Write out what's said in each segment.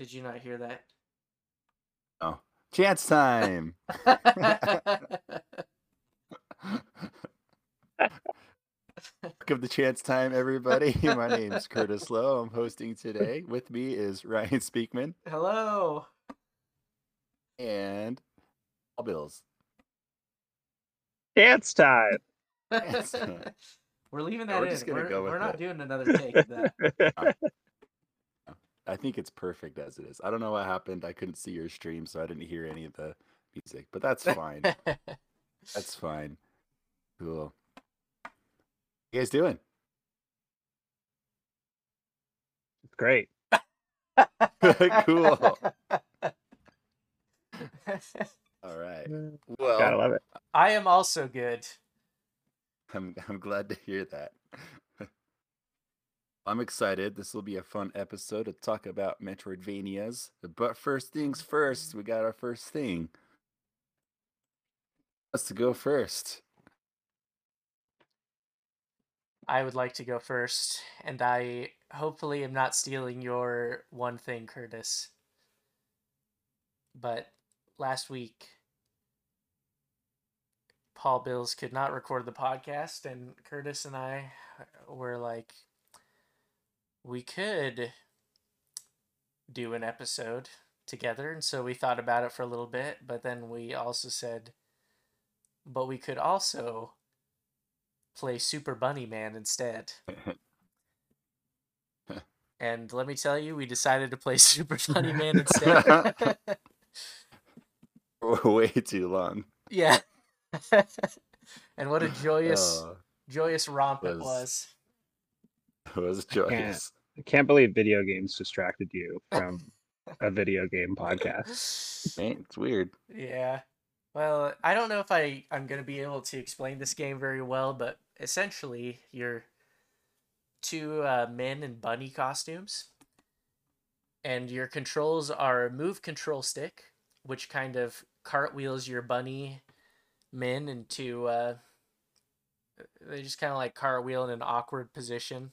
Did you not hear that? Oh, chance time. Welcome to Chance Time, everybody. My name is Curtis Lowe. I'm hosting today. With me is Ryan Speakman Hello. and Paul Bills. Dance time. Yes. we're leaving that we're in. just gonna we're go we're not it. doing another take of that. I think it's perfect as it is. I don't know what happened. I couldn't see your stream, so I didn't hear any of the music, but that's fine. that's fine. Cool. you guys doing? It's great. cool. All right. Mm, gotta love it. I am also good. I'm I'm glad to hear that. I'm excited. This will be a fun episode to talk about Metroidvanias. But first things mm-hmm. first, we got our first thing. Let's go first. I would like to go first, and I hopefully am not stealing your one thing, Curtis. But last week, Paul Bills could not record the podcast, and Curtis and I were like, we could do an episode together. And so we thought about it for a little bit, but then we also said, but we could also play Super Bunny Man instead. And let me tell you, we decided to play Super Bunny Man instead. Way too long. yeah. and what a joyous, Oh, joyous romp it was- was. it was joyous. I can't believe video games distracted you from a video game podcast. Man, it's weird. Yeah. Well, I don't know if I I'm going to be able to explain this game very well, but essentially you're two uh, men in bunny costumes and your controls are move control stick which kind of cartwheels your bunny men into uh they just kind of like cartwheel in an awkward position.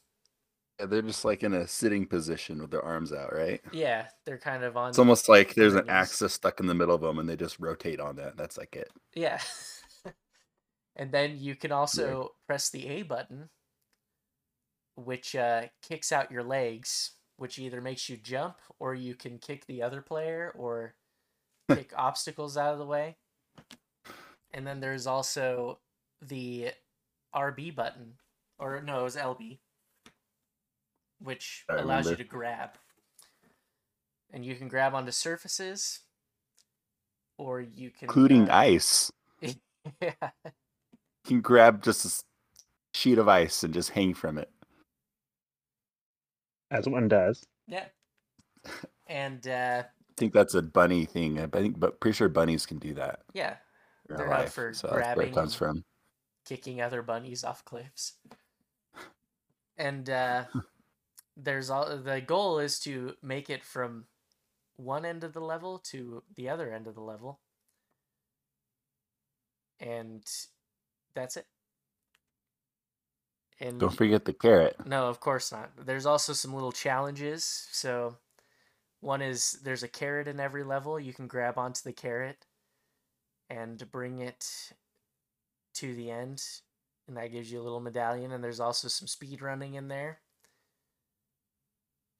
Yeah, they're just like in a sitting position with their arms out, right? Yeah, they're kind of on It's almost like there's an axis stuck in the middle of them, and they just rotate on that. That's like it. Yeah. and then you can also press the A button, which uh, kicks out your legs, which either makes you jump or you can kick the other player or kick obstacles out of the way. And then there's also the RB button, or no, it was LB, which I allows you to grab. And you can grab onto surfaces, or you can. Including uh, ice. yeah. You can grab just a s- sheet of ice and just hang from it. As one does. Yeah. And uh, I think that's a bunny thing. I think, but pretty sure bunnies can do that. yeah, They're out life, for so that's where grabbing it comes from. kicking other bunnies off cliffs. And uh, there's all the goal is to make it from one end of the level to the other end of the level. And that's it. And Don't forget the carrot. No, of course not. There's also some little challenges. So, one is there's a carrot in every level. You can grab onto the carrot and bring it to the end, and that gives you a little medallion. And there's also some speed running in there.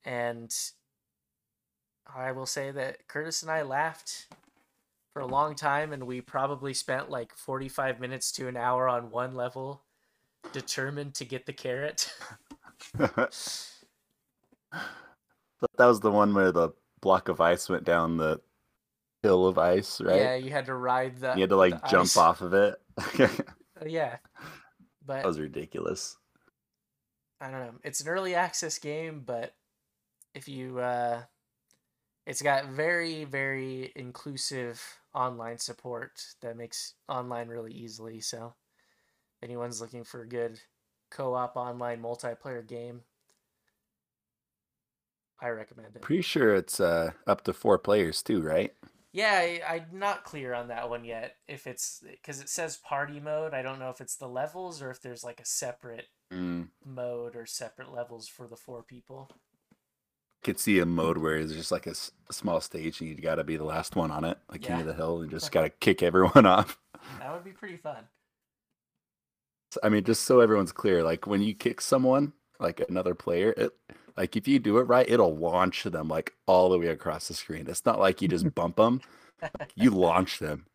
And I will say that Curtis and I laughed for a long time, and we probably spent like 45 minutes to an hour on one level determined to get the carrot. But that was the one where the block of ice went down the hill of ice, right? Yeah, you had to ride the. you had to like jump ice. off of it. Uh, Yeah, but that was ridiculous. I don't know. It's an early access game, but if you, uh, it's got very very inclusive online support that makes online really easily. So, if anyone's looking for a good co-op online multiplayer game, I recommend it. Pretty sure it's uh, up to four players too, right? Yeah, I, I'm not clear on that one yet. If it's because it says party mode, I don't know if it's the levels or if there's like a separate Mm. mode or separate levels for the four people. Could see a mode where it's just like a small stage and you got to be the last one on it, like King of the Hill, and just got to kick everyone off. That would be pretty fun. So, I mean, just so everyone's clear, like when you kick someone, like another player, it like if you do it right, it'll launch them like all the way across the screen. It's not like you just bump them; you launch them.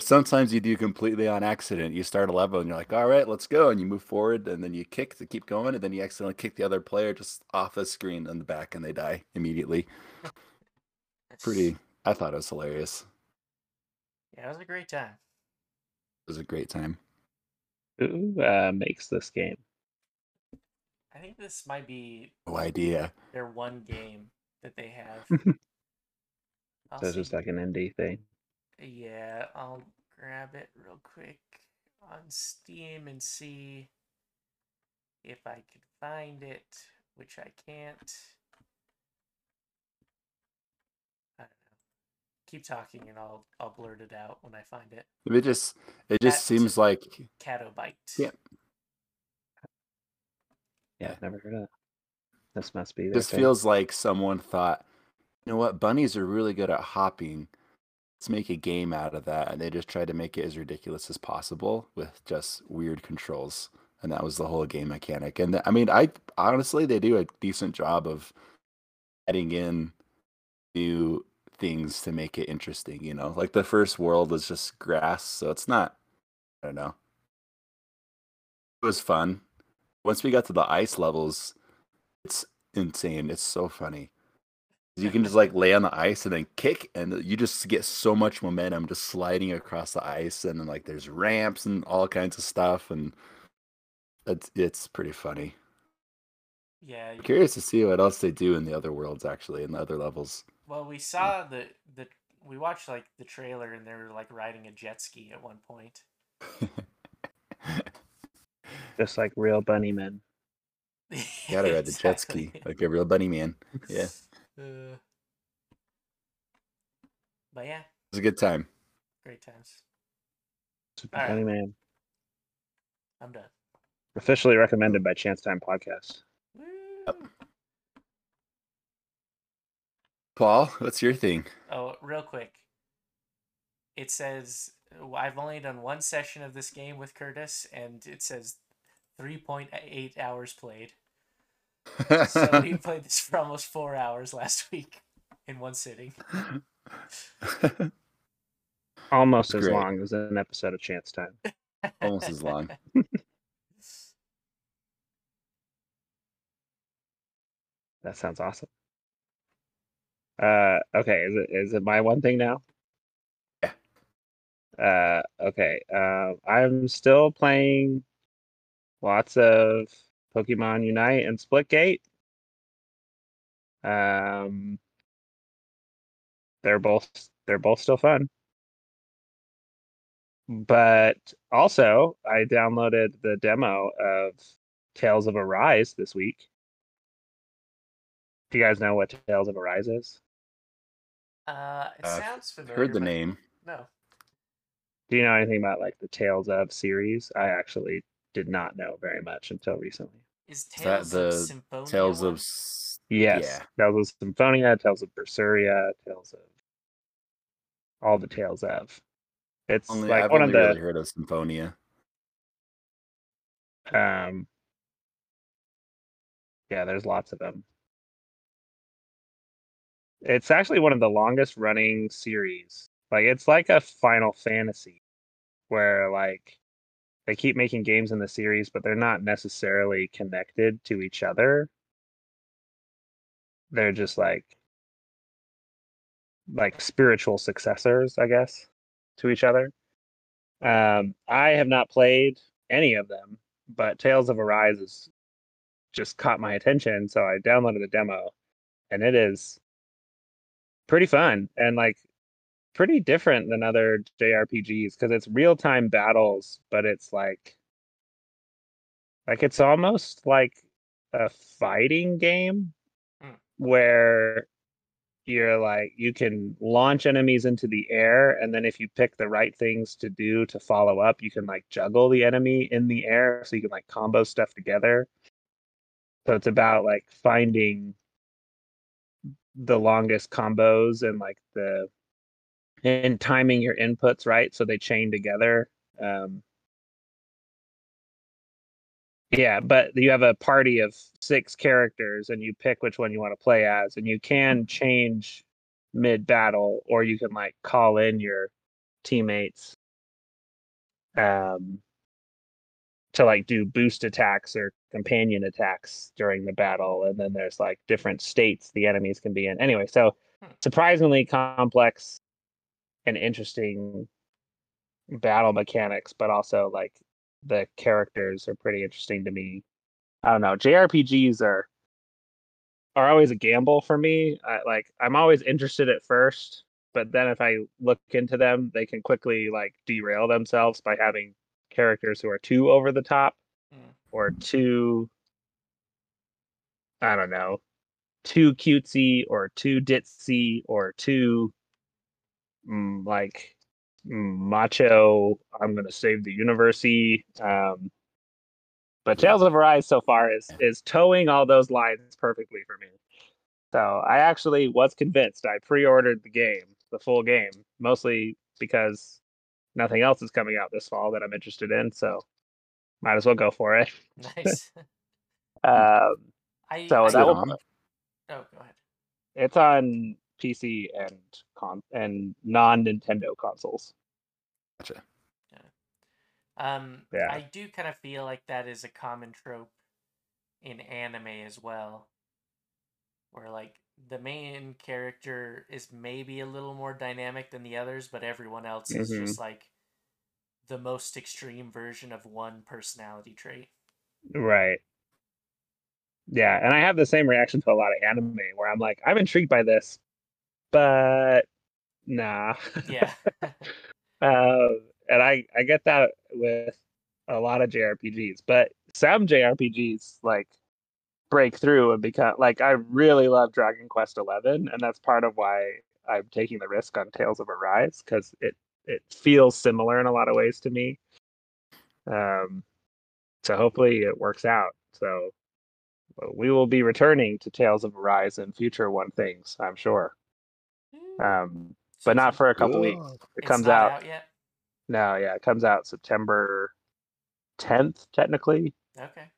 Sometimes you do completely on accident. You start a level and you're like, "All right, let's go," and you move forward, and then you kick to keep going, and then you accidentally kick the other player just off the screen in the back, and they die immediately. Pretty. I thought it was hilarious. Yeah, it was a great time. It was a great time. Who uh, makes this game? I think this might be No idea. their one game that they have. I'll So just like an indie thing. Yeah, I'll grab it real quick on Steam and see if I can find it, which I can't. I don't know. Keep talking and I'll I'll blurt it out when I find it. It just it just That- seems like Catobyte. Yeah. Yeah, I've never heard of that. This must be. this thing. feels like someone thought, you know what, bunnies are really good at hopping. Let's make a game out of that. And they just tried to make it as ridiculous as possible with just weird controls. And that was the whole game mechanic. And I mean, I honestly, they do a decent job of adding in new things to make it interesting. You know, like the first world was just grass, so it's not. I don't know. It was fun. Once we got to the ice levels, it's insane. It's so funny. You can just like lay on the ice and then kick, and you just get so much momentum just sliding across the ice. And then like there's ramps and all kinds of stuff, and it's it's pretty funny. Yeah. I'm curious to see what else they do in the other worlds, actually, in the other levels. Well, we hmm. saw the the we watched like the trailer and they were like riding a jet ski at one point. just like real bunny men. Gotta ride the jet ski like a real bunny man. Yeah, it Uh, but yeah, it was a good time. great times. Super funny Bunny Man. I'm done. Officially recommended by Chance Time Podcast. Woo! Paul, what's your thing? Oh, real quick. It says I've only done one session of this game with Curtis, and it says 3.8 hours played. So we played this for almost four hours last week in one sitting. Almost That's as great. long as an episode of Chance Time. Almost as long. That sounds awesome. Uh, okay, is it is it my one thing now? Yeah. Uh, okay. Uh, I'm still playing lots of Pokemon Unite and Splitgate. Um, they're both they're both still fun. But also, I downloaded the demo of Tales of Arise this week. Do you guys know what Tales of Arise is? Uh, it I've sounds familiar. Heard the name. No. Do you know anything about like the Tales of series? I actually did not know very much until recently. Is that Tales the of Symphonia Tales one? of S- Yes, Yeah. Tales of Symphonia, Tales of Berseria, Tales of all the Tales of. It's Only, like I've one only of the really heard of Symphonia. um. Yeah, there's lots of them. It's actually one of the longest running series. Like it's like a Final Fantasy where like they keep making games in the series but they're not necessarily connected to each other. They're just like like spiritual successors, I guess, to each other. Um I have not played any of them, but Tales of Arise is just caught my attention, so I downloaded the demo and it is pretty fun and like pretty different than other JRPGs because it's real time battles, but it's like like it's almost like a fighting game Hmm. where you're like you can launch enemies into the air and then if you pick the right things to do to follow up you can like juggle the enemy in the air so you can like combo stuff together so it's about like finding the longest combos and like the and timing your inputs right so they chain together. Um, yeah, but you have a party of six characters and you pick which one you want to play as, and you can change mid battle, or you can like call in your teammates um to like do boost attacks or companion attacks during the battle and then there's like different states the enemies can be in anyway so Hmm. surprisingly complex and interesting battle mechanics but also like the characters are pretty interesting to me i don't know jrpgs are are always a gamble for me I, like i'm always interested at first but then if i look into them they can quickly like derail themselves by having characters who are too over the top Mm. or too I don't know, too cutesy or too ditzy or too mm, like mm, macho. I'm gonna save the university. Um, but Tales of Arise so far is is toeing all those lines perfectly for me. So I actually was convinced. I pre-ordered the game, the full game, mostly because nothing else is coming out this fall that I'm interested in. So might as well go for it. Nice. Um, I, So I- that will- on? oh, go ahead. it's on PC and con and non Nintendo consoles. Gotcha. Yeah. Um, Yeah. I do kind of feel like that is a common trope in anime as well, where like the main character is maybe a little more dynamic than the others, but everyone else is Mhm. just like the most extreme version of one personality trait. Right. Yeah, and I have the same reaction to a lot of anime where I'm like, I'm intrigued by this, but nah. Yeah. Um, and I I get that with a lot of JRPGs, but some JRPGs like break through and become like I really love Dragon Quest Eleven, and that's part of why I'm taking the risk on Tales of Arise because it it feels similar in a lot of ways to me. Um, so hopefully it works out. So uh, we will be returning to Tales of Arise and future one things, I'm sure. Um, but not for a couple weeks. It it's comes not out yet. no, yeah, it comes out September 10th, technically. Okay.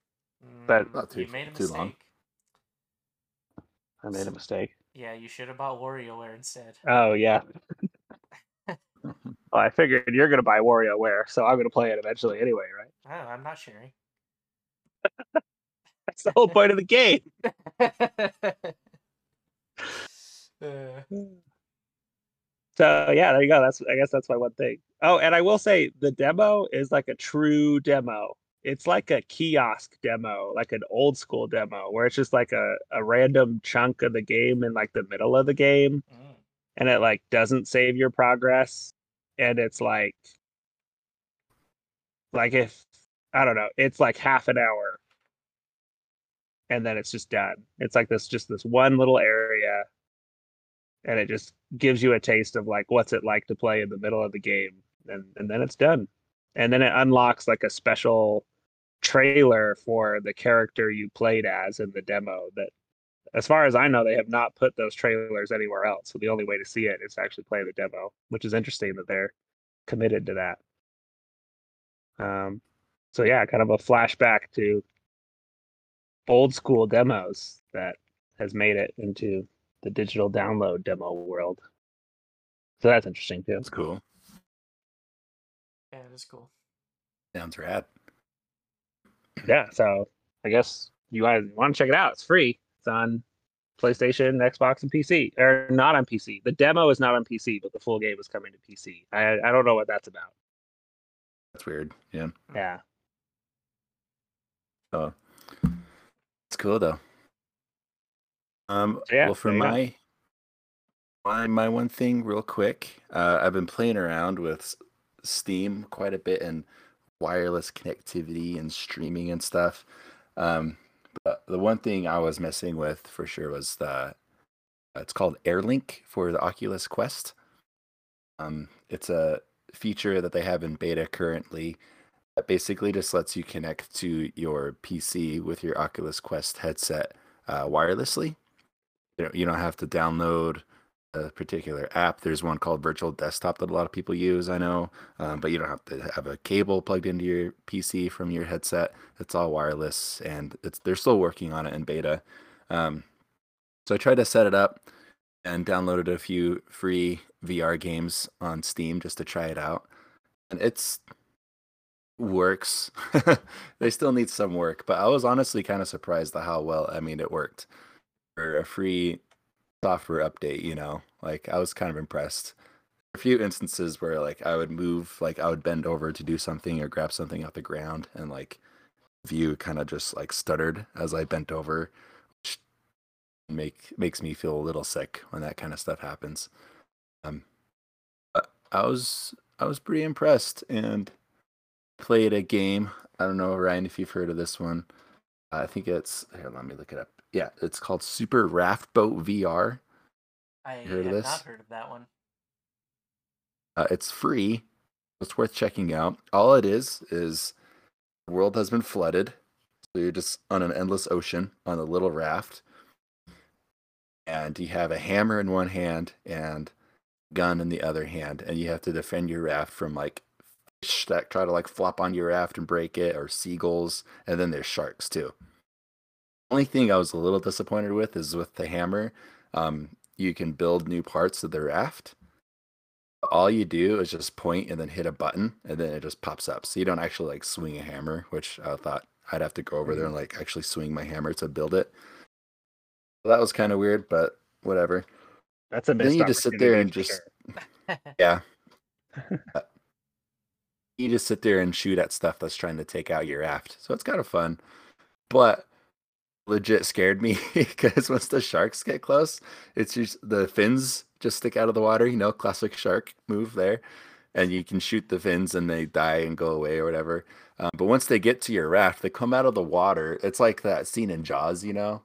But- Mm, Not too- you made a too long. mistake. I made a mistake. Yeah, you should have bought WarioWare instead. Oh, yeah. Well, I figured you're going to buy WarioWare, so I'm going to play it eventually anyway, right? Oh, I'm not sharing. That's the whole point of the game. So, yeah, there you go. That's I guess that's my one thing. Oh, and I will say the demo is like a true demo. It's like a kiosk demo, like an old school demo, where it's just like a, a random chunk of the game in like the middle of the game. mm, and it like doesn't save your progress and it's like like if i don't know it's like half an hour and then it's just done it's like this just this one little area and it just gives you a taste of like what's it like to play in the middle of the game and and then it's done and then it unlocks like a special trailer for the character you played as in the demo that as far as I know, they have not put those trailers anywhere else. So the only way to see it is to actually play the demo, which is interesting that they're committed to that. Um, so yeah, kind of a flashback to old school demos that has made it into the digital download demo world. So that's interesting too. That's cool. yeah, it is cool. Sounds rad. Yeah, so I guess you guys want to check it out. It's free. It's on PlayStation, Xbox, and PC. Or not on PC. The demo is not on PC, but the full game is coming to PC. I I don't know what that's about. That's weird. Yeah. Yeah. Oh, it's cool though. Um, So, yeah, well, for go. my my my one thing, real quick, uh, I've been playing around with Steam quite a bit and wireless connectivity and streaming and stuff. Um, but the one thing I was messing with for sure was the it's called AirLink for the Oculus Quest. Um, it's a feature that they have in beta currently that basically just lets you connect to your PC with your Oculus Quest headset uh, wirelessly. You know, you don't have to download a particular app. There's one called Virtual Desktop that a lot of people use, I know, um, but you don't have to have a cable plugged into your PC from your headset. It's all wireless, and it's they're still working on it in beta. Um, so I tried to set it up and downloaded a few free VR games on Steam just to try it out, and it's works. they still need some work, but I was honestly kind of surprised at how well. I mean, it worked for a free software update, you know, like I was kind of impressed. A few instances where like I would move, like I would bend over to do something or grab something off the ground, and like view kind of just like stuttered as I bent over, which make makes me feel a little sick when that kind of stuff happens. Um, I was I was pretty impressed and played a game. I don't know Ryan if you've heard of this one. I think it's here. Let me look it up. Yeah, it's called Super Raft Boat VR. I You heard of have this? not heard of that one. Uh, it's free. It's worth checking out. All it is is the world has been flooded, so you're just on an endless ocean on a little raft, and you have a hammer in one hand and gun in the other hand, and you have to defend your raft from like fish that try to like flop on your raft and break it, or seagulls, and then there's sharks too. Only thing I was a little disappointed with is with the hammer. Um, you can build new parts of the raft. All you do is just point and then hit a button and then it just pops up. So you don't actually like swing a hammer which i thought i'd have to go over there and like actually swing my hammer to build it. So that was kind of weird but whatever. That's a Then you just sit there and just- sure. yeah. You just sit there and shoot at stuff that's trying to take out your raft. So it's kind of fun. But legit scared me because once the sharks get close it's just the fins just stick out of the water you know classic shark move there and you can shoot the fins and they die and go away or whatever um, but once they get to your raft they come out of the water it's like that scene in jaws you know?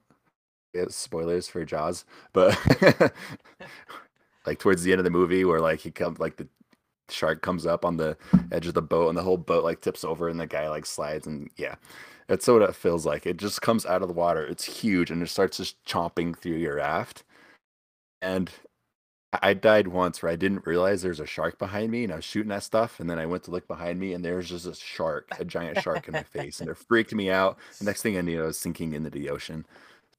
It's spoilers for jaws but like towards the end of the movie where like he comes like the shark comes up on the edge of the boat and the whole boat like tips over and the guy like slides and yeah that's what it feels like it just comes out of the water it's huge and it starts just chomping through your raft and I- died once where I didn't realize there's a shark behind me and I was shooting at stuff and then I went to look behind me and there was just a shark, a giant shark in my face and it freaked me out. The next thing I knew I was sinking into the ocean.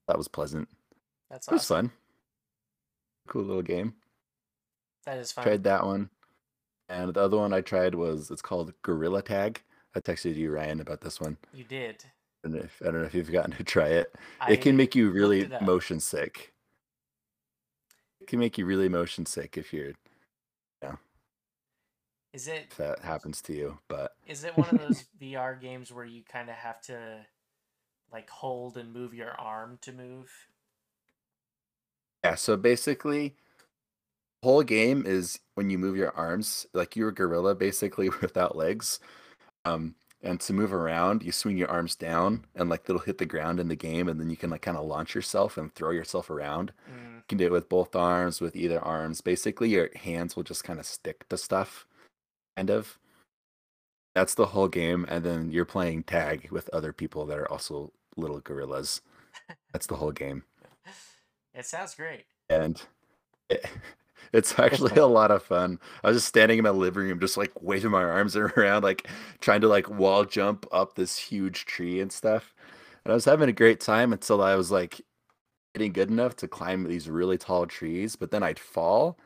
That was pleasant. That's It was fun. Cool little game. That is fun. Tried that one. And the other one I tried was it's called Gorilla Tag. I texted you Ryan about this one. You did. I don't know if, I don't know if you've gotten to try it. I it can make you really motion sick. It can make you really motion sick if you're Yeah. Is it if that happens to you. But is it one of those VR games where you kind of have to like hold and move your arm to move? yeah, so basically whole game is when you move your arms, like you're a gorilla basically without legs. Um and to move around, you swing your arms down and like it'll hit the ground in the game and then you can like kind of launch yourself and throw yourself around. Mm, You can do it with both arms, with either arms. Basically, your hands will just kind of stick to stuff, kind of. That's the whole game, and then you're playing tag with other people that are also little gorillas. That's the whole game, it sounds great. and it, it's actually a lot of fun. I was just standing in my living room, just like waving my arms around, like trying to like wall jump up this huge tree and stuff. And I was having a great time until I was like getting good enough to climb these really tall trees, but then I'd fall.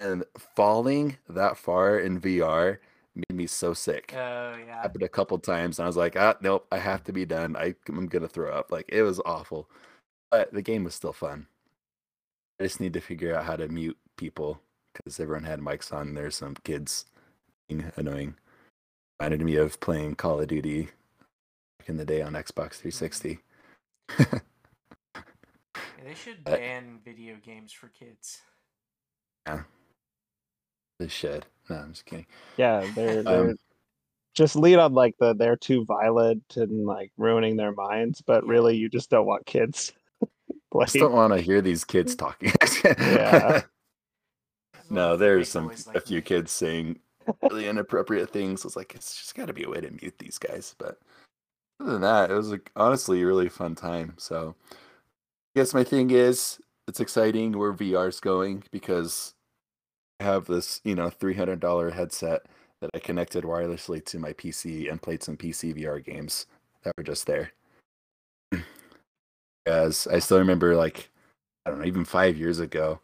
And falling that far in VR made me so sick. Oh yeah. Happened a couple times, and I was like, ah, nope, I have to be done. I, I'm gonna throw up. Like it was awful, but the game was still fun. I just need to figure out how to mute people because everyone had mics on. There's some kids being annoying. Reminded me of playing Call of Duty back in the day on Xbox 360. They should Uh, ban video games for kids. Yeah, they should. No, I'm just kidding. Yeah, they're, they're Um, just lead on like the they're too violent and like ruining their minds, but really you just don't want kids I just don't want to hear these kids talking. Yeah. No, there's some boys a few me. kids saying really inappropriate things. It's like it's just got to be a way to mute these guys. But other than that, it was like honestly a really fun time. So I guess my thing is it's exciting where VR's going because I have this, you know, three hundred dollar headset that I connected wirelessly to my PC and played some PC VR games that were just there. As I still remember, like I don't know, even five years ago,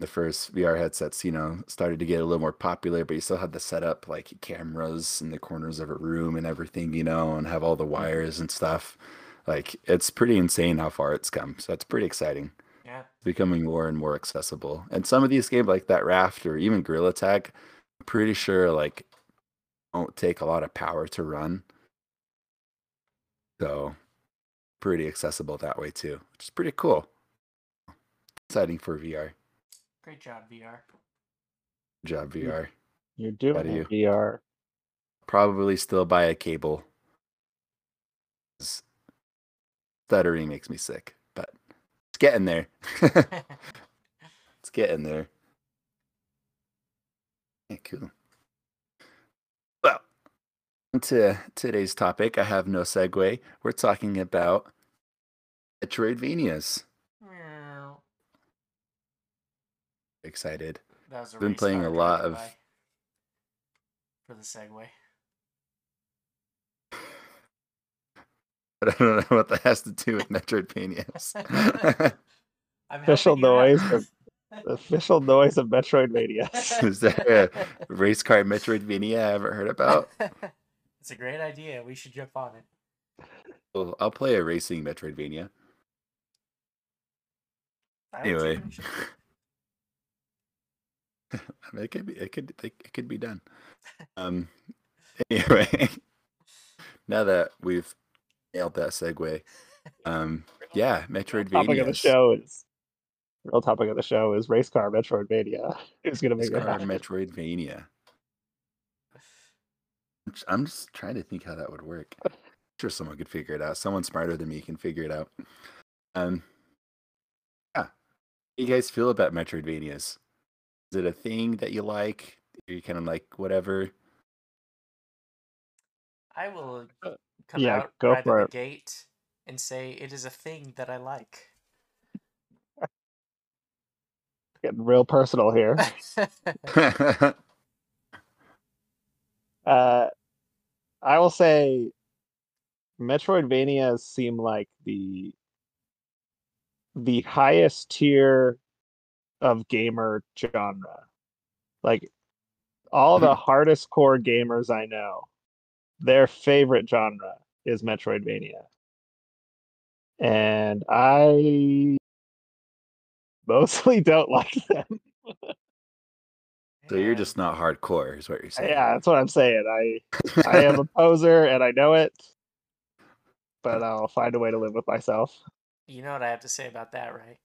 the first VR headsets, you know, started to get a little more popular, but you still had to set up like cameras in the corners of a room and everything, you know, and have all the wires and stuff. Like it's pretty insane how far it's come. So it's pretty exciting. Yeah. It's becoming more and more accessible. And some of these games like that Raft or even Gorilla Tag, I'm pretty sure like don't take a lot of power to run. So pretty accessible that way too, which is pretty cool. Exciting for VR. Great job, VR. Good job, VR. You're doing How do it, VR. Probably still buy a cable. 'Cause Stuttering makes me sick, but it's getting there. it's getting there. Yeah, cool. Well, to today's topic, I have no segue. We're talking about Metroidvanias. Excited. that was a Been playing a lot of- for the segue. But I don't know what that has to do with Metroidvanias. Official helping you out. noise of- official noise of Metroidvania. Is there a race car Metroidvania I haven't heard about? it's a great idea. We should jump on it. Well, I'll play a racing Metroidvania. I Anyway, think we should. I mean, it could be, it could, it could be done. Um, anyway, now that we've nailed that segue, um, yeah, Metroidvania. topic of the show is real topic of the show is race car Metroidvania. Who's gonna make it car happen? Metroidvania. I'm just trying to think how that would work. I'm sure someone could figure it out. Someone smarter than me can figure it out. Um, yeah. How do you guys feel about Metroidvanias? Is it a thing that you like? Are you kind of like whatever? I will Uh, come yeah, out go right for at it. the gate and say it is a thing that I like. Getting real personal here. Uh, I will say, Metroidvanias seem like the the highest tier of gamer genre. Like all the hmm. hardest core gamers I know, their favorite genre is Metroidvania. And I mostly don't like them. so you're just not hardcore, is what you're saying. Yeah, that's what I'm saying. I I am a poser and I know it, but I'll find a way to live with myself. You know what I have to say about that, right?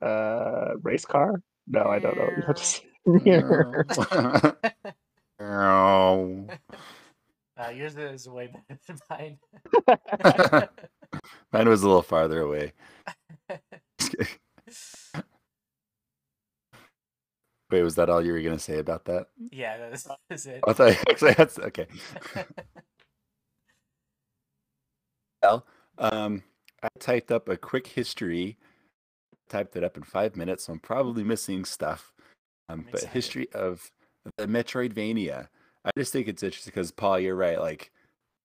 Uh, race car? No, I don't know. what you have to say. Oh. Uh, yours is way better than mine. Mine was a little farther away. Wait, was that all you were gonna say about that? yeah, that is, that is it. I thought actually that's okay. Well, um, I typed up a quick history. Typed it up in five minutes, so I'm probably missing stuff. Um, but excited. history of the Metroidvania. I just think it's interesting because Paul, you're right. Like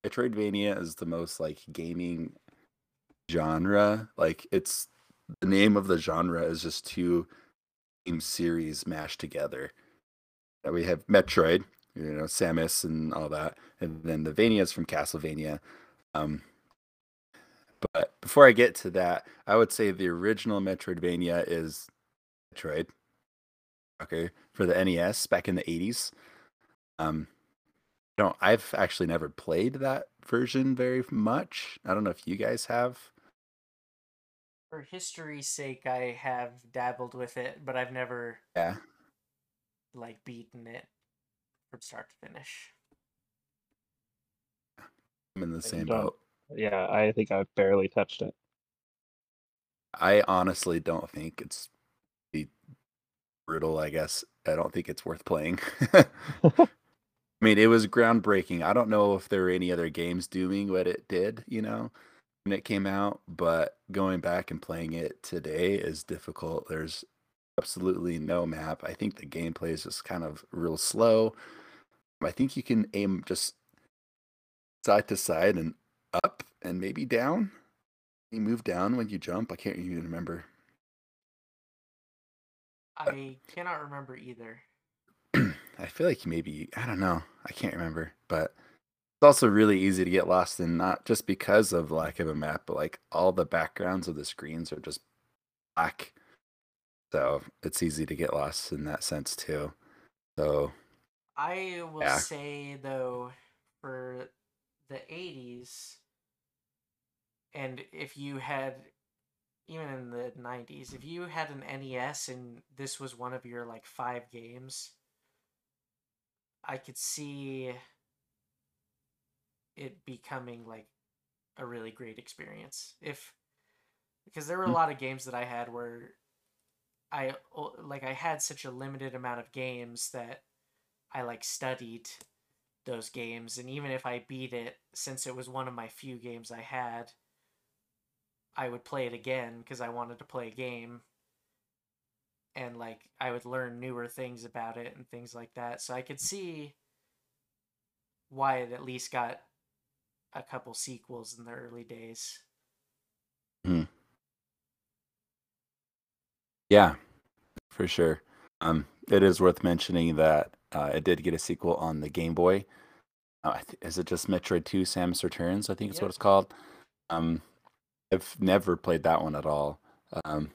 Metroidvania is the most like gaming genre. Like it's the name of the genre is just two game series mashed together. We have Metroid, you know, Samus and all that, and then the Vanias from Castlevania. Um, but before I get to that, I would say the original Metroidvania is Metroid. Okay, for the NES back in the '80s. Um, don't I've actually never played that version very much. I don't know if you guys have. For history's sake, I have dabbled with it, but I've never Yeah. like beaten it from start to finish. I'm in the you same boat. Yeah, I think I've barely touched it. I honestly don't think it's brutal, I guess. I don't think it's worth playing. I mean, it was groundbreaking. I don't know if there were any other games doing what it did, you know. when it came out, but going back and playing it today is difficult. There's absolutely no map. I think the gameplay is just kind of real slow. I think you can aim just side to side and up and maybe down. You move down when you jump. I can't even remember. Uh, I cannot remember either. I feel like maybe I don't know. I can't remember, but it's also really easy to get lost in not just because of lack of a map, but like all the backgrounds of the screens are just black. So it's easy to get lost in that sense too. So I will Yeah. say though, for the '80s, and if you had even in the '90s, if you had an NES and this was one of your like five games, I could see it becoming like a really great experience. If because there were a Mm. lot of games that I had where i like I had such a limited amount of games that I like studied those games and even if I beat it since it was one of my few games I had I would play it again because I wanted to play a game and like I would learn newer things about it and things like that so I could see why it at least got a couple sequels in the early days yeah, for sure. Um, it is worth mentioning that uh, it did get a sequel on the Game Boy. Uh, is it just Metroid Two: Samus Returns? I think it's Yep. what it's called. Um, I've never played that one at all. Um,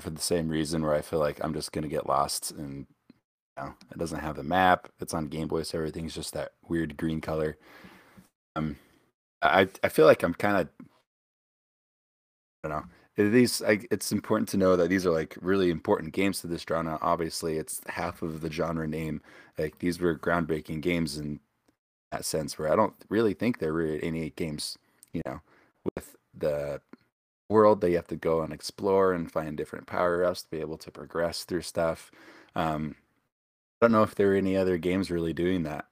for the same reason, where I feel like I'm just gonna get lost, and you know, it doesn't have a map. It's on Game Boy, so everything's just that weird green color. Um, I I feel like I'm kind of I don't know. These, I, it's important to know that these are like really important games to this genre. Obviously, it's half of the genre name. Like these were groundbreaking games in that sense. Where I don't really think there were any games, you know, with the world that you have to go and explore and find different power ups to be able to progress through stuff. Um, I don't know if there were any other games really doing that.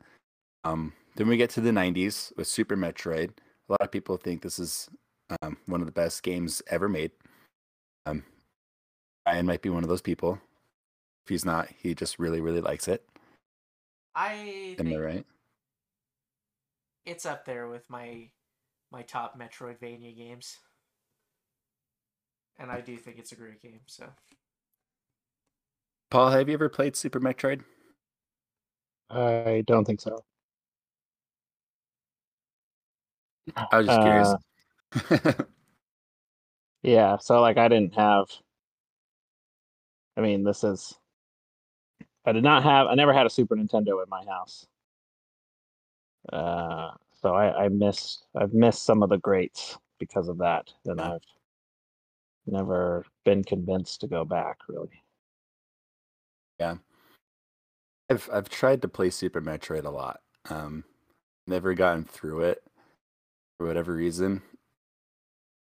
Um, then we get to the 90s with Super Metroid. A lot of people think this is um, one of the best games ever made. Um, Ryan might be one of those people. If he's not, he just really, really likes it. I Am I right? it's up there with my my top Metroidvania games. And I do think it's a great game, so Paul, have you ever played Super Metroid? I don't think so. I was just curious. Yeah, so like I didn't have. I mean, this is. I did not have. I never had a Super Nintendo in my house. Uh, so I, I missed. I've missed some of the greats because of that, and. I've never been convinced to go back. Really. Yeah, I've I've tried to play Super Metroid a lot. Um, never gotten through it for whatever reason.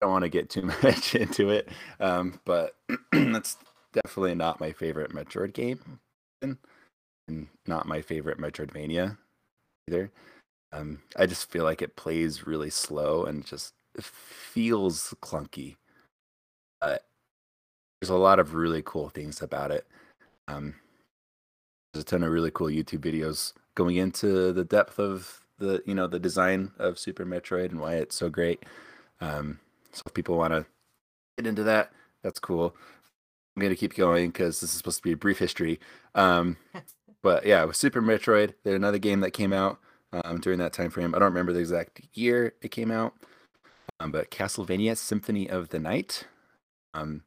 I don't want to get too much into it, um, but that's definitely not my favorite Metroid game, and not my favorite Metroidvania either. Um, I just feel like it plays really slow and just feels clunky. But there's a lot of really cool things about it. Um, there's a ton of really cool YouTube videos going into the depth of the you know the design of Super Metroid and why it's so great. Um, so if people want to get into that, that's cool. I'm gonna keep going because this is supposed to be a brief history. Um, but yeah, with Super Metroid, there's another game that came out um, during that time frame. I don't remember the exact year it came out, um, but Castlevania Symphony of the Night um,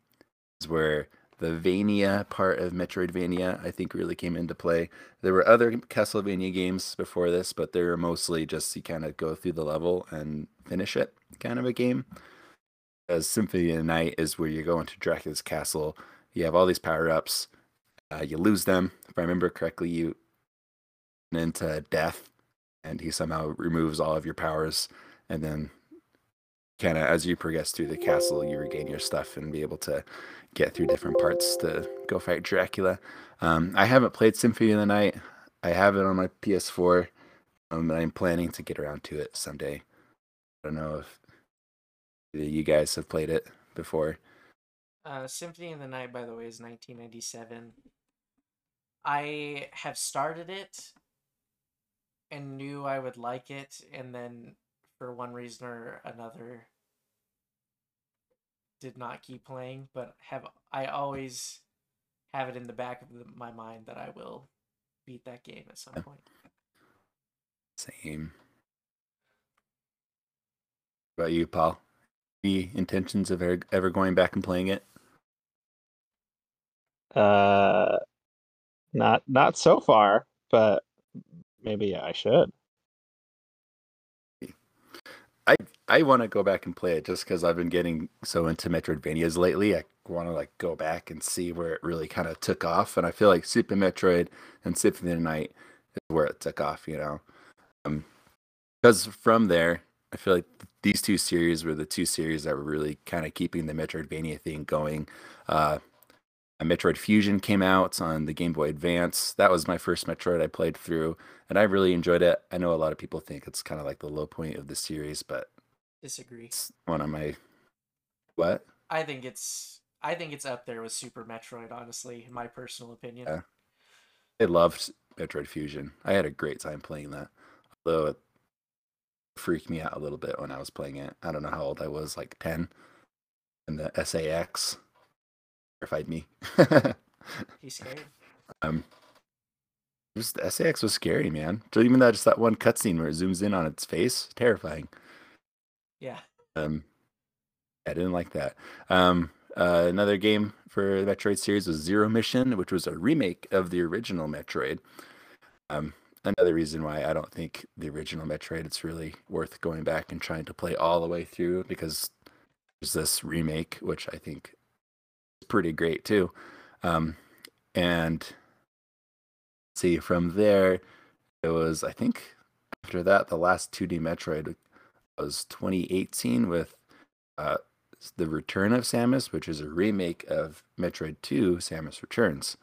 is where the Vania part of Metroidvania, I think, really came into play. There were other Castlevania games before this, but they were mostly just you kind of go through the level and finish it kind of a game. As Symphony of the Night is where you go into Dracula's castle. You have all these power ups. Uh, you lose them. If I remember correctly, you into death, and he somehow removes all of your powers. And then, kind of as you progress through the castle, you regain your stuff and be able to get through different parts to go fight Dracula. Um, I haven't played Symphony of the Night. I have it on my PS4, um, I'm planning to get around to it someday. I don't know if you guys have played it before. Uh, Symphony of the Night, by the way, is 1997. I have started it and knew I would like it, and then for one reason or another, did not keep playing. But have I always have it in the back of the, my mind that I will beat that game at some point. Same. What about you, Paul? Any intentions of ever, ever going back and playing it? Uh, not not so far, but maybe I should. I I want to go back and play it just because I've been getting so into Metroidvanias lately. I want to like go back and see where it really kind of took off, and I feel like Super Metroid and Symphony of the Night is where it took off. You know, because um, from there, I feel like these two series were the two series that were really kind of keeping the Metroidvania thing going. Uh, Metroid Fusion came out on the Game Boy Advance. That was my first Metroid I played through, and I really enjoyed it. I know a lot of people think it's kind of like the low point of the series, but disagree. It's one of my what? I think it's I think it's up there with Super Metroid, honestly, in my personal opinion. Yeah. I loved Metroid Fusion. I had a great time playing that. Although it freaked me out a little bit when I was playing it. I don't know how old I was, like 10. And the SA-X terrified me. He's scared. Um, just the SA-X was scary, man. So even that just that one cutscene where it zooms in on its face, terrifying. Yeah. Um, I didn't like that. Um, uh, another game for the Metroid series was Zero Mission, which was a remake of the original Metroid. Um, another reason why I don't think the original Metroid it's really worth going back and trying to play all the way through because there's this remake, which I think pretty great too. Um, and see from there, it was I think after that the last 2D Metroid was 2018 with uh, the Return of Samus, which is a remake of Metroid 2: Samus Returns,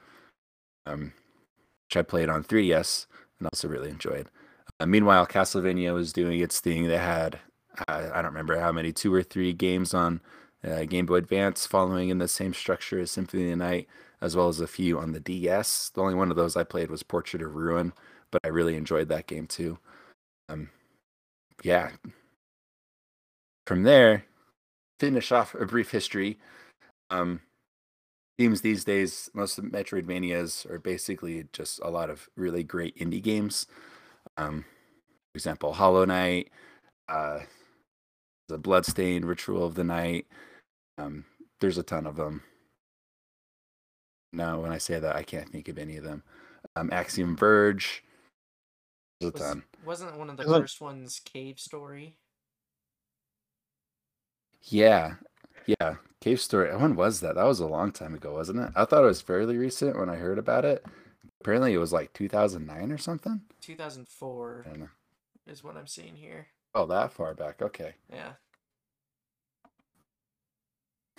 um, which I played on 3DS and also really enjoyed. Uh, meanwhile, Castlevania was doing its thing. They had uh, I don't remember how many, two or three games on uh, Game Boy Advance, following in the same structure as Symphony of the Night, as well as a few on the DS. The only one of those I played was Portrait of Ruin, but I really enjoyed that game too. Um, yeah. From there, finish off a brief history. Um, games these days, most of Metroidvanias are basically just a lot of really great indie games. Um, for example, Hollow Knight, uh, the Bloodstained Ritual of the Night, um, there's a ton of them. Now, when I say that, I can't think of any of them. Um, Axiom Verge. There's a Was, ton. Wasn't one of the first ones Cave Story? Yeah, yeah. Cave Story. When was that? That was a long time ago, wasn't it? I thought it was fairly recent when I heard about it. Apparently, it was like 2009 or something. 2004 is what I'm seeing here. Oh, that far back. Okay. Yeah.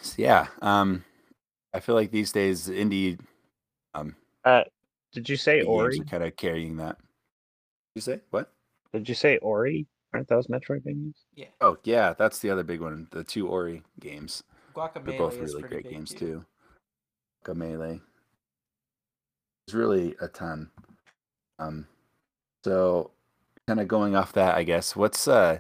So, yeah. Um, I feel like these days indie. Um, uh, did you say Ori? Are kind of carrying that. You say what? Did you say Ori? Aren't those Metroidvanias? Yeah. Oh yeah, that's the other big one. The two Ori games. Guacamelee They're both really great games too. too. Guacamelee. It's really a ton. Um, so kind of going off that, I guess. What's uh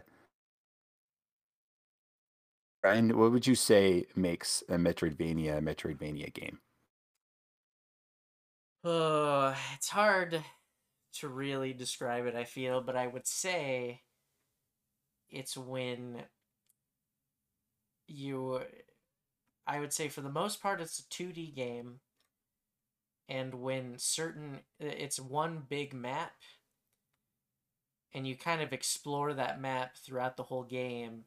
Ryan, what would you say makes a Metroidvania a Metroidvania game? Uh, it's hard to really describe it, I feel, but I would say it's when you I would say for the most part it's a 2D game and when certain it's one big map and you kind of explore that map throughout the whole game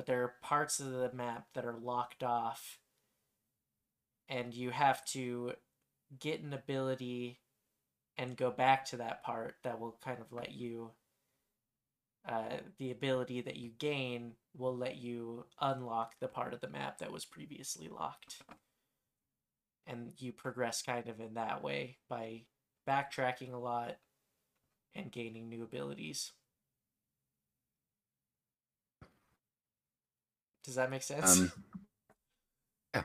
but there are parts of the map that are locked off and you have to get an ability and go back to that part that will kind of let you uh, the ability that you gain will let you unlock the part of the map that was previously locked. And you progress kind of in that way by backtracking a lot and gaining new abilities Does that make sense? Um, yeah,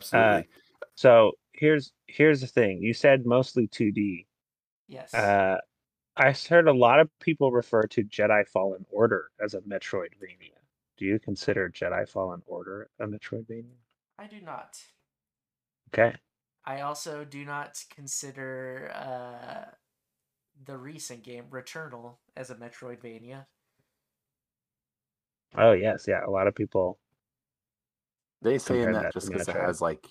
absolutely. So here's here's the thing. You said mostly 2D. yes. Uh, I heard a lot of people refer to Jedi Fallen Order as a Metroidvania. Do you consider Jedi Fallen Order a Metroidvania? I do not. Okay. I also do not consider uh, the recent game Returnal as a Metroidvania. Oh yes, yeah. A lot of people. They say in that that just because it has like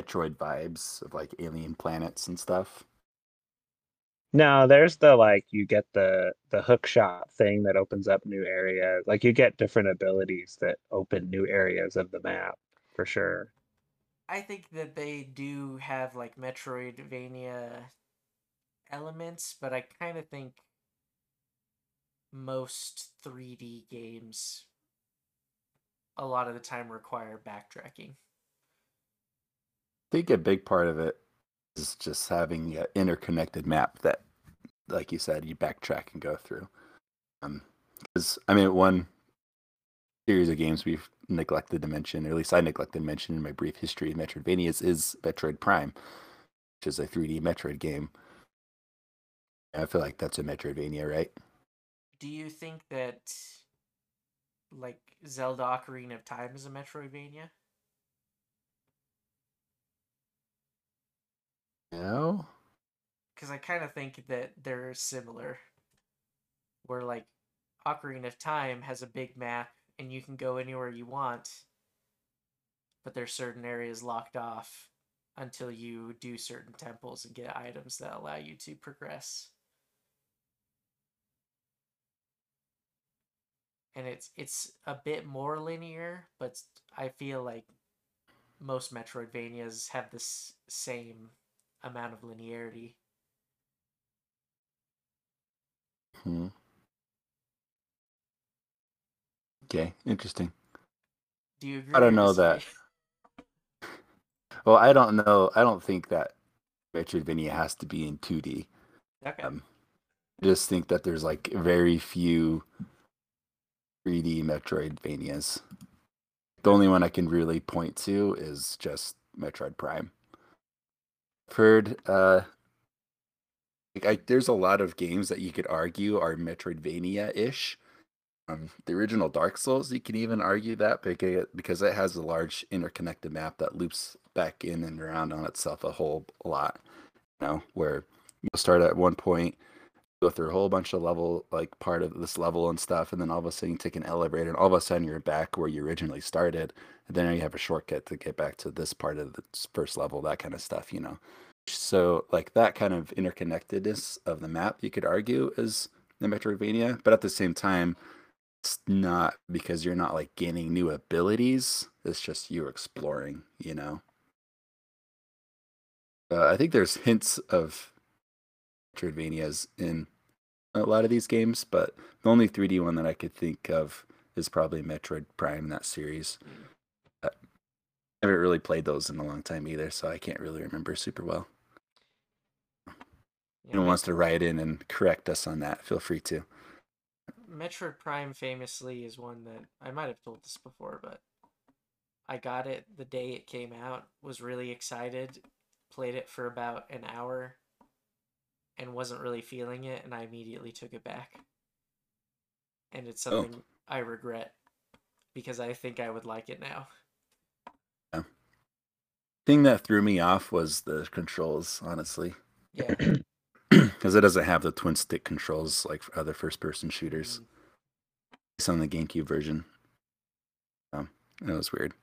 Metroid vibes of like alien planets and stuff. No, there's the like you get the the hook shot thing that opens up new areas. Like you get different abilities that open new areas of the map for sure. I think that they do have like Metroidvania elements, but I kind of think most 3D games a lot of the time require backtracking. I think a big part of it is just having an interconnected map that, like you said, you backtrack and go through. Um, because I mean, one series of games we've neglected to mention, or at least I neglected to mention in my brief history of Metroidvanias, is Metroid Prime, which is a 3D Metroid game. I feel like that's a Metroidvania, right? Do you think that like Zelda Ocarina of Time is a Metroidvania? No. because I kind of think that they're similar. Where like Ocarina of Time has a big map and you can go anywhere you want, but there's certain areas locked off until you do certain temples and get items that allow you to progress. And it's it's a bit more linear, but I feel like most Metroidvanias have this same amount of linearity. Hmm. Okay, interesting. Do you agree? I don't know that. Well, I don't know. I don't think that Metroidvania has to be in 2D. Okay. Um, I just think that there's like very few 3D Metroidvanias. The only one I can really point to is just Metroid Prime. I've heard uh, like I, there's a lot of games that you could argue are Metroidvania-ish. Um, the original Dark Souls, you can even argue that because it has a large interconnected map that loops back in and around on itself a whole lot. You know, where you'll start at one point, go through a whole bunch of level, like part of this level and stuff, and then all of a sudden you take an elevator, and all of a sudden you're back where you originally started, and then you have a shortcut to get back to this part of the first level, that kind of stuff, you know. So like that kind of interconnectedness of the map, you could argue is the Metroidvania, but at the same time, it's not because you're not like gaining new abilities. It's just you exploring, you know. Uh, I think there's hints of Metroidvanias in a lot of these games, but the only 3D one that I could think of is probably Metroid Prime in that series. I haven't really played those in a long time either, so I can't really remember super well. Yeah, Anyone wants to write in and correct us on that, feel free to. Metroid Prime famously is one that I might have told this before, but I got it the day it came out, was really excited, played it for about an hour, and wasn't really feeling it, and I immediately took it back. And it's Oh. something I regret because I think I would like it now. Yeah. thing that threw me off was the controls, honestly, Yeah. because it doesn't have the twin stick controls like for other first person shooters. mm, It's on the GameCube version. Um, it was weird.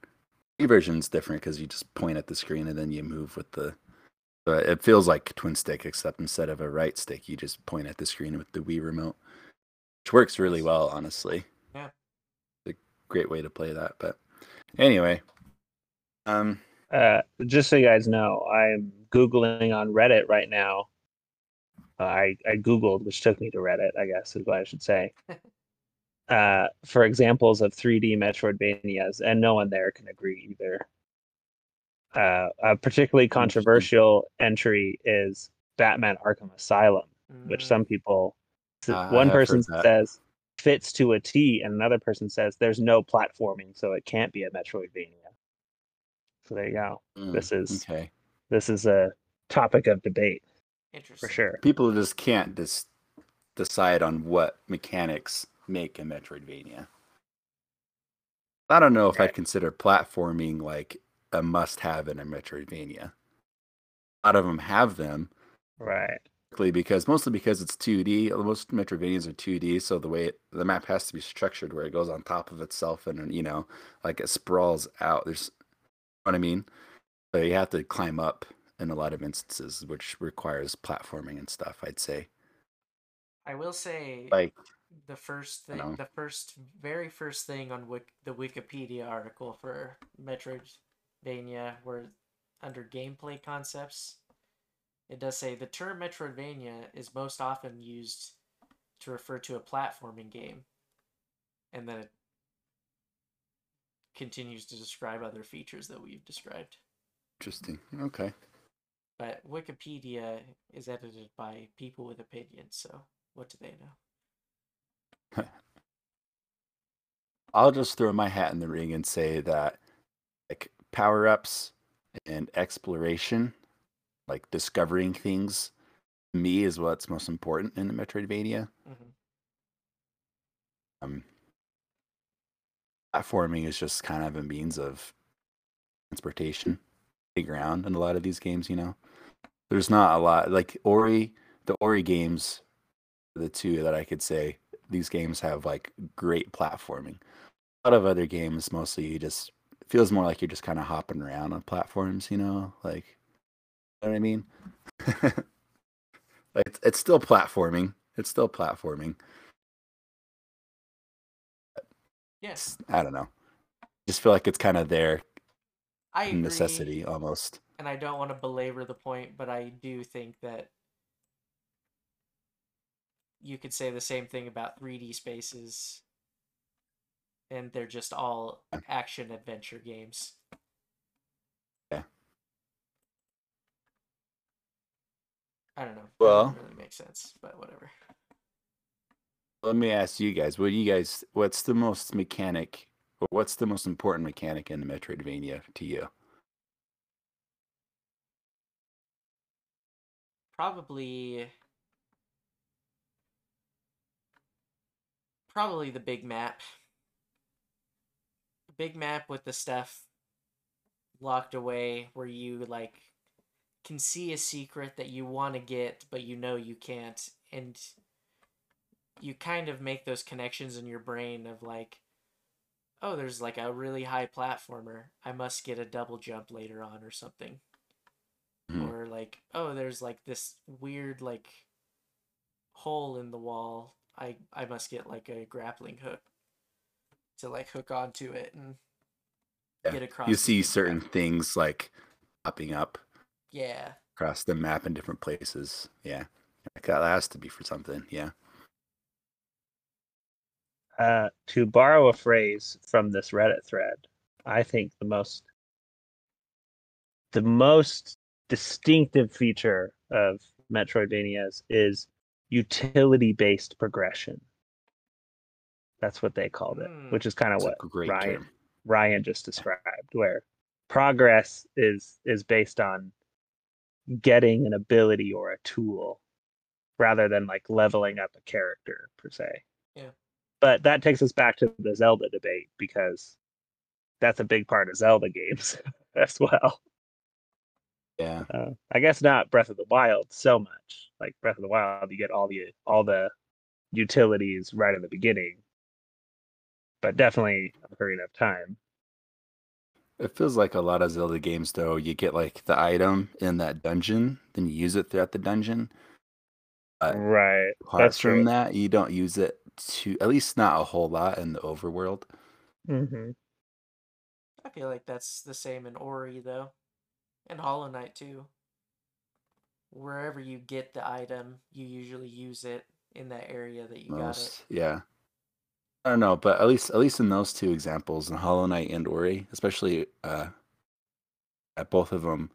The version's different because you just point at the screen and then you move with the. Uh, it feels like twin stick, except instead of a right stick, you just point at the screen with the Wii remote, which works really well, honestly. Yeah. It's a great way to play that. But anyway, um, Uh, just so you guys know, I'm googling on Reddit right now. Uh, I I googled, which took me to Reddit. I guess is what I should say. uh, for examples of 3D Metroidvanias, and no one there can agree either. Uh, a particularly controversial entry is Batman Arkham Asylum, which mm, some people, Ah, one person says fits to a T, and another person says there's no platforming, so it can't be a Metroidvania. So there you go. Mm, This is okay. this is a topic of debate Interesting. for sure. People just can't just decide on what mechanics make a Metroidvania. I don't know if Right. I'd consider platforming like a must-have in a Metroidvania. A lot of them have them, Right. particularly because mostly because it's 2D. Most Metroidvanias are 2D, so the way it, the map has to be structured where it goes on top of itself and you know, like it sprawls out. There's, you know what I mean? So you have to climb up in a lot of instances, which requires platforming and stuff. I'd say, I will say like, the first I thing, know. the first, very first thing on Wik- the Wikipedia article for Metroidvania, where under gameplay concepts, it does say the term Metroidvania is most often used to refer to a platforming game, and then it continues to describe other features that we've described. interesting. Okay. But Wikipedia is edited by people with opinions, so what do they know? I'll just throw my hat in the ring and say that power ups and exploration, like discovering things, to me is what's most important in a Metroidvania. hmm Um, platforming is just kind of a means of transportation, around in a lot of these games. You know, there's not a lot like Ori. The Ori games, the two that I could say these games have like great platforming. A lot of other games, mostly you just feels more like you're just kind of hopping around on platforms. You know, like you know what I mean. like it's, it's still platforming. It's still platforming. Yes, I don't know. Just feel like it's kind of there, I agree. necessity almost. and I don't want to belabor the point, but I do think that you could say the same thing about 3D spaces, and they're just all action adventure games. Yeah. I don't know. Well- doesn't really make sense, but whatever. Let me ask you guys: What do you guys? What's the most mechanic, what's the most important mechanic in the Metroidvania to you? Probably. Probably the big map. Big map with the stuff locked away where you like can see a secret that you want to get but you know you can't and you kind of make those connections in your brain of like oh there's like a really high platformer. I must get a double jump later on or something. Mhm. or like oh there's like this weird like hole in the wall. I i must get like a grappling hook to like hook onto it and Yeah, get across You see certain map. things like popping up yeah across the map in different places. Yeah, like that has to be for something. Yeah. Uh, to borrow a phrase from this Reddit thread, I think the most the most distinctive feature of Metroidvanias is utility based progression. That's what they called it, Hmm. which is kind of It's what great Ryan term. Ryan just described, where progress is is based on getting an ability or a tool rather than like leveling up a character per se. Yeah. But that takes us back to the Zelda debate because that's a big part of Zelda games as well. Yeah. Uh, I guess not Breath of the Wild so much. Like Breath of the Wild, you get all the all the utilities right in the beginning, but definitely Ocarina of Time. It feels like a lot of Zelda games, though. You get like the item in that dungeon, then you use it throughout the dungeon. Uh, right. Apart That's from true. that, you don't use it to, at least not a whole lot in the overworld. hmm i feel like that's the same in ori though and hollow knight too wherever you get the item you usually use it in that area that you got it yeah. I don't know, but at least at least in those two examples, in Hollow Knight and Ori, especially uh, at both of them,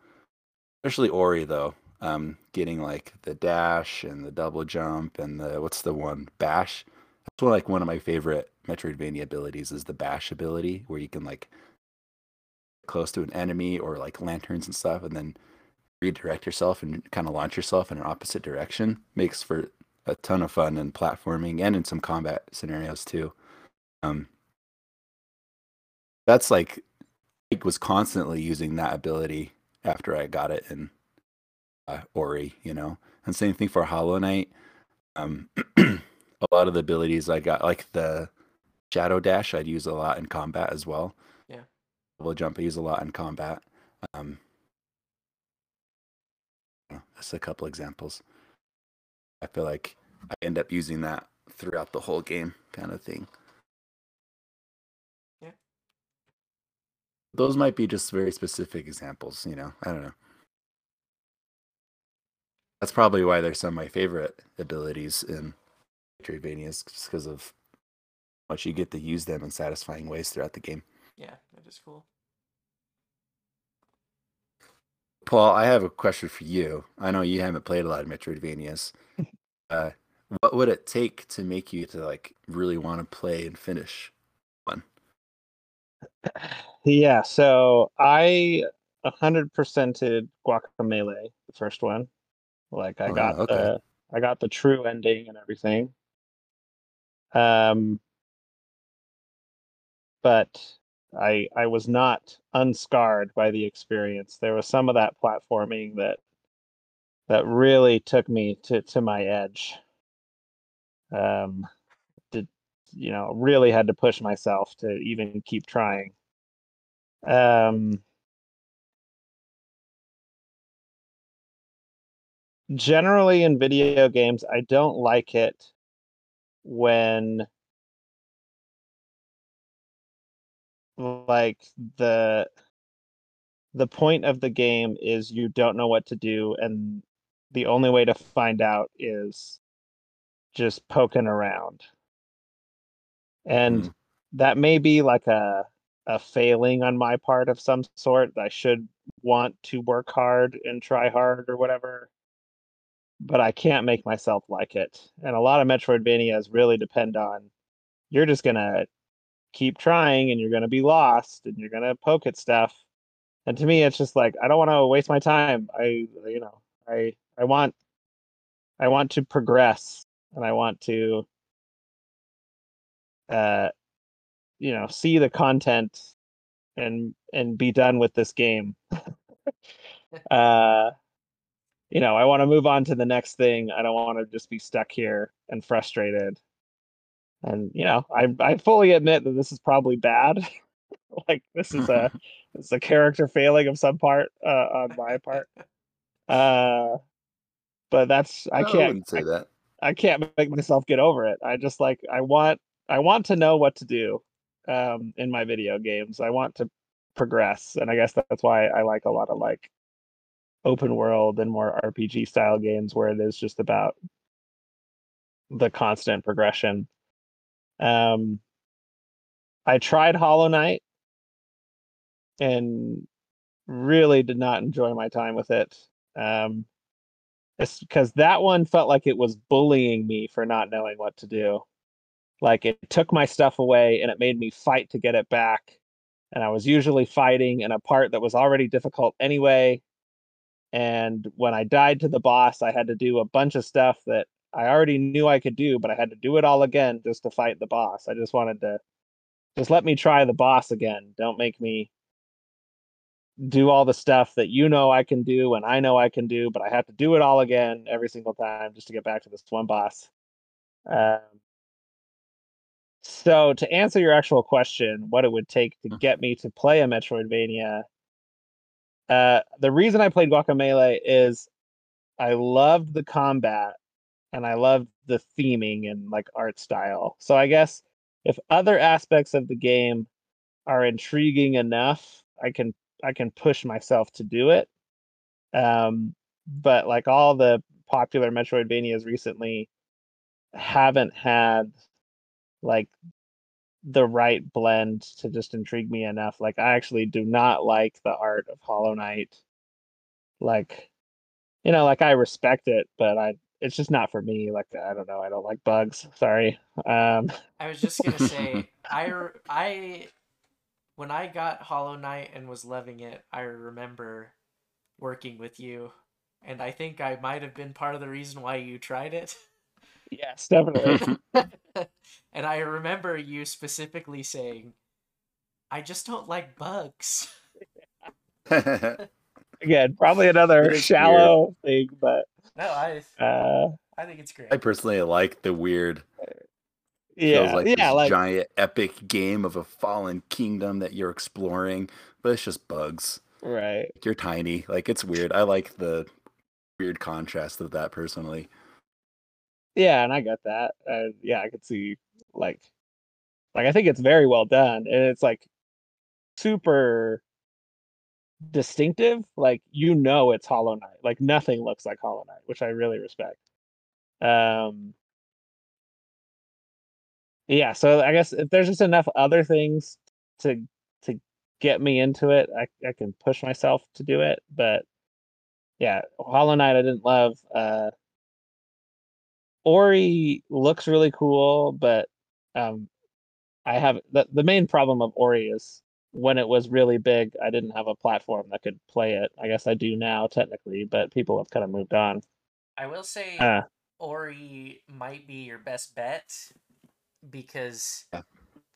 especially Ori though, um, getting like the dash and the double jump and the what's the one bash, That's one, like one of my favorite Metroidvania abilities is the bash ability, where you can like close to an enemy or like lanterns and stuff, and then redirect yourself and kind of launch yourself in an opposite direction. Makes for a ton of fun in platforming and in some combat scenarios too. Um, that's like I was constantly using that ability after I got it in uh, Ori, you know. And same thing for Hollow Knight. Um, a lot of the abilities I got, like the Shadow Dash, I'd use a lot in combat as well. Yeah. Double jump, I use a lot in combat. Um, that's a couple examples. I feel like I end up using that throughout the whole game, kind of thing. Yeah. Those might be just very specific examples, you know. I don't know. That's probably why they're some of my favorite abilities in Metroidvanias, just because of how much you get to use them in satisfying ways throughout the game. Yeah, that is cool. Paul, I have a question for you. I know you haven't played a lot of Metroidvanias. uh, what would it take to make you to like really want to play and finish? Yeah, so I 100%ed Guacamelee, the first one. Like I Oh, got okay. the I got the true ending and everything. Um but I I was not unscarred by the experience. There was some of that platforming that that really took me to to my edge. Um you know, really had to push myself to even keep trying. Um generally in video games, I don't like it when like the the point of the game is you don't know what to do and the only way to find out is just poking around. And Mm. that may be like a a failing on my part of some sort. I should want to work hard and try hard or whatever but I can't make myself like it. And a lot of Metroidvanias really depend on you're just gonna keep trying and you're gonna be lost and you're gonna poke at stuff. And to me, it's just like I don't want to waste my time. I you know I I want I want to progress and I want to uh you know see the content and and be done with this game. uh you know, I want to move on to the next thing. I don't want to just be stuck here and frustrated. And you know, I I fully admit that this is probably bad. like this is a it's a character failing of some part uh, on my part. Uh, but that's I can't wouldn't say that. I can't make myself get over it. I just like I want I want to know what to do um in my video games. I want to progress and I guess that's why I like a lot of like open world and more RPG style games where it is just about the constant progression. Um I tried Hollow Knight and really did not enjoy my time with it. Um it's because that one felt like it was bullying me for not knowing what to do. Like it took my stuff away and it made me fight to get it back. And I was usually fighting in a part that was already difficult anyway. And when I died to the boss, I had to do a bunch of stuff that I already knew I could do, but I had to do it all again just to fight the boss. I just wanted to just let me try the boss again. Don't make me do all the stuff that you know I can do and I know I can do, but I have to do it all again every single time just to get back to this one boss. Um, so to answer your actual question, what it would take to Mhm. get me to play a Metroidvania, uh, the reason I played Guacamelee is I loved the combat and I loved the theming and like art style. So I guess if other aspects of the game are intriguing enough, I can I can push myself to do it. Um, but like all the popular Metroidvanias recently haven't had like the right blend to just intrigue me enough. Like I actually do not like the art of Hollow Knight. Like you know, like I respect it, but I it's just not for me. Like I don't know, I don't like bugs. Sorry. Um, I was just gonna say, I I when I got Hollow Knight and was loving it, I remember working with you, and I think I might have been part of the reason why you tried it. Yes, definitely. and I remember you specifically saying, "I just don't like bugs." Again, probably another It is shallow thing, but No, I uh, I think it's great. I personally like the weird. yeah, like yeah, this like giant epic game of a fallen kingdom that you're exploring, but it's just bugs. right. You're tiny. Like it's weird. I like the weird contrast of that personally. Yeah, and I get that. Uh, yeah, I could see like, like I think it's very well done, and it's like super distinctive. Like you know, it's Hollow Knight. Like nothing looks like Hollow Knight, which I really respect. Um, yeah, so I guess if there's just enough other things to to get me into it, I I can push myself to do it. But yeah, Hollow Knight I didn't love. Uh, Ori looks really cool, but um, I have the the main problem of Ori is when it was really big, I didn't have a platform that could play it. I guess I do now technically, but people have kind of moved on. I will say Uh, Ori might be your best bet because Yeah.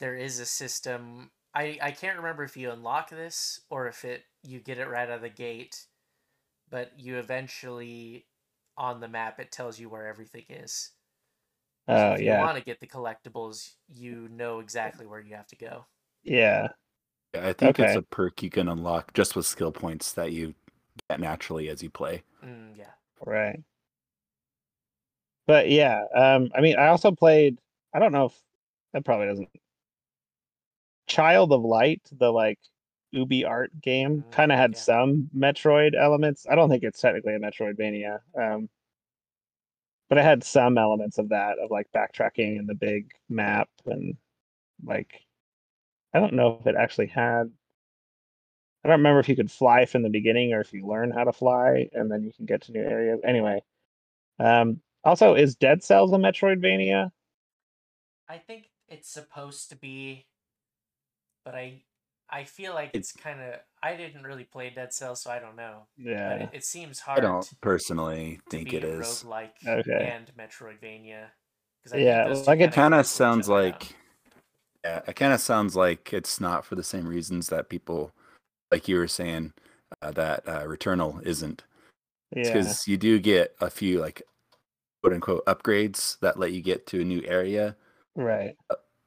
there is a system. I, I can't remember if you unlock this or if it you get it right out of the gate, but you eventually on the map it tells you where everything is. So oh if you yeah, want to get the collectibles, you know exactly where you have to go. yeah, Yeah, I think it's a perk you can unlock just with skill points that you get naturally as you play. Mm, yeah. right. But yeah, um, I mean, I also played. I don't know if that probably doesn't. Child of Light, the like UbiArt game, Mm, kind of had yeah. some Metroid elements. I don't think it's technically a Metroidvania, um, but it had some elements of that, of like backtracking and the big map, and like I don't know if it actually had. I don't remember if you could fly from the beginning or if you learn how to fly and then you can get to new areas. Anyway, um, also, is Dead Cells a Metroidvania? I think it's supposed to be, but I I feel like It- it's kind of. I didn't really play Dead Cells, so I don't know. But Yeah. it, it seems hard. I don't personally think it is it a is. roguelike Okay. and Metroidvania. 'cause I Yeah, think like it kinda Kind of cancel each sounds other out. like, yeah, it kind of sounds like it's not for the same reasons that people, like you were saying, uh, that uh, Returnal isn't. Yeah. because you do get a few like quote unquote upgrades that let you get to a new area. Right.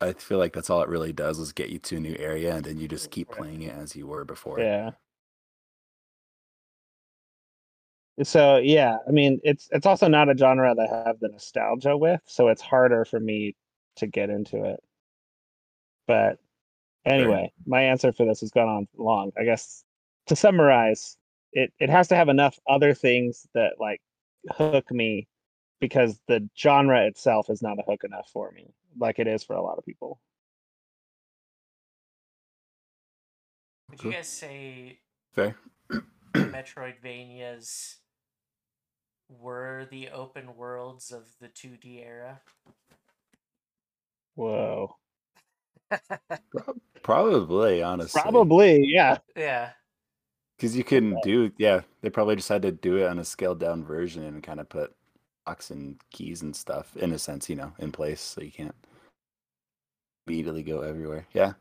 I feel like that's all it really does is get you to a new area, and then you just keep playing it as you were before. Yeah. So yeah, I mean it's it's also not a genre that I have the nostalgia with, so it's harder for me to get into it. But anyway, my answer for this has gone on long. I guess to summarize, it it has to have enough other things that like hook me because the genre itself is not a hook enough for me, like it is for a lot of people. Would you guys say Fair. Metroidvanias were the open worlds of the 2D era? Whoa. Probably, honestly. Probably, yeah. yeah. Because you couldn't do, yeah, they probably just had to do it on a scaled down version and kind of put locks and keys and stuff, in a sense, you know, in place so you can't immediately go everywhere. Yeah.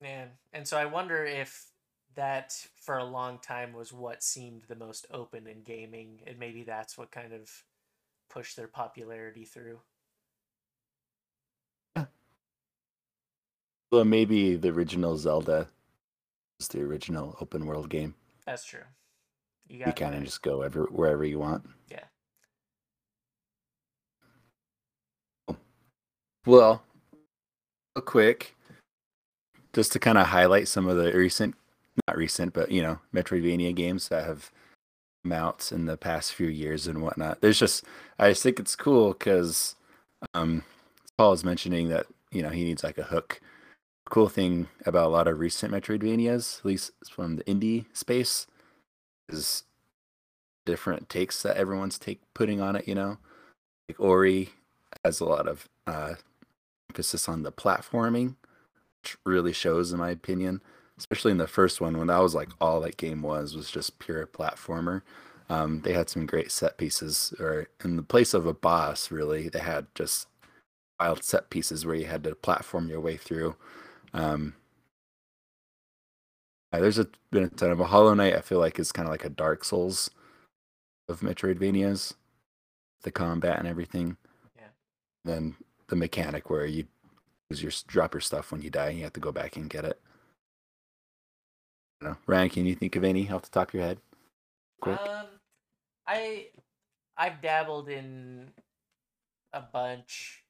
Man. And so I wonder if that for a long time was what seemed the most open in gaming, and maybe that's what kind of pushed their popularity through. Yeah. Well, maybe the original Zelda was the original open world game. That's true. You You kind of just go every, wherever you want. Yeah. Well, real quick, just to kind of highlight some of the recent, not recent, but you know, Metroidvania games that have come out in the past few years and whatnot. There's just, I just think it's cool because um, Paul is mentioning that you know he needs like a hook. Cool thing about a lot of recent Metroidvanias, at least from the indie space, is different takes that everyone's take putting on it. You know, like Ori has a lot of uh, emphasis on the platforming, which really shows, in my opinion. Especially in the first one, when that was like all that game was was just pure platformer. Um, they had some great set pieces, or in the place of a boss, really, they had just wild set pieces where you had to platform your way through. Um, uh, there's a, been a ton of a Hollow Knight. I feel like is kind of like a Dark Souls of Metroidvanias, the combat and everything. Yeah. Then the mechanic where you use your drop your stuff when you die, and you have to go back and get it. I know. Ryan, can you think of any off the top of your head? Quick. Um, I I've dabbled in a bunch,